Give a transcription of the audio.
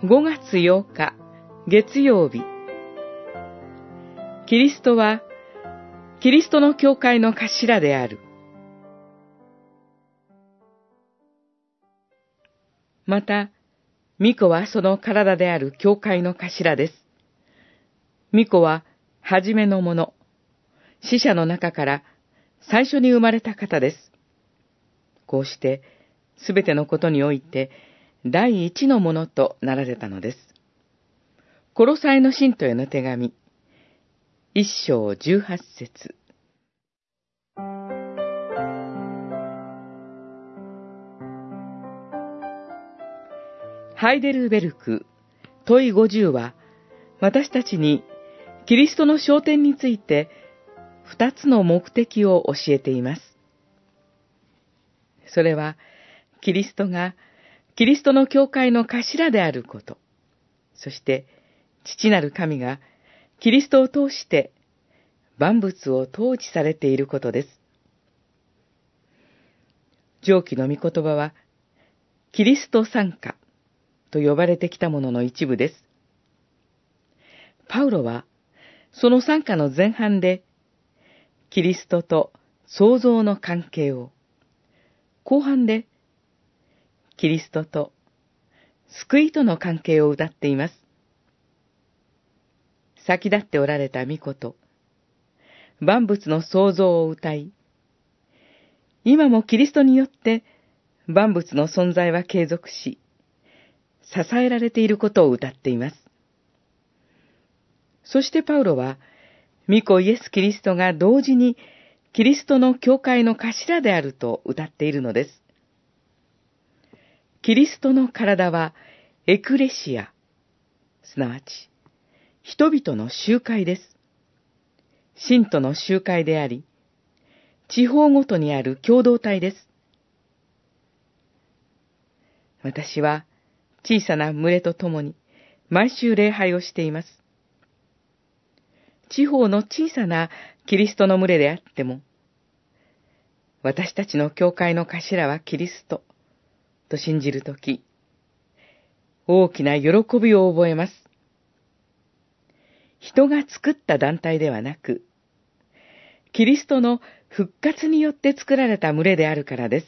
5月8日月曜日キリストはキリストの教会の頭である。また、巫女はその体である教会の頭です。巫女は、はじめのもの、死者の中から最初に生まれた方です。こうして、すべてのことにおいて、第一のものとなられたのです。コロサイの信徒への手紙、一章十八節ハイデルベルク問い五十は私たちにキリストの焦点について二つの目的を教えています。それはキリストがキリストの教会の頭であること、そして父なる神がキリストを通して万物を統治されていることです。上記の御言葉は、キリスト参加と呼ばれてきたものの一部です。パウロは、その参加の前半で、キリストと創造の関係を、後半で、キリストと救いとの関係を歌っています。先立っておられた御子と、万物の創造を歌い、今もキリストによって万物の存在は継続し、支えられていることを歌っています。そしてパウロは、御子イエス・キリストが同時にキリストの教会の頭であると歌っているのです。キリストの体はエクレシア、すなわち人々の集会です。信徒の集会であり、地方ごとにある共同体です。私は小さな群れと共に毎週礼拝をしています。地方の小さなキリストの群れであっても、私たちの教会の頭はキリストと信じるとき、大きな喜びを覚えます。人が作った団体ではなく、キリストの復活によって作られた群れであるからです。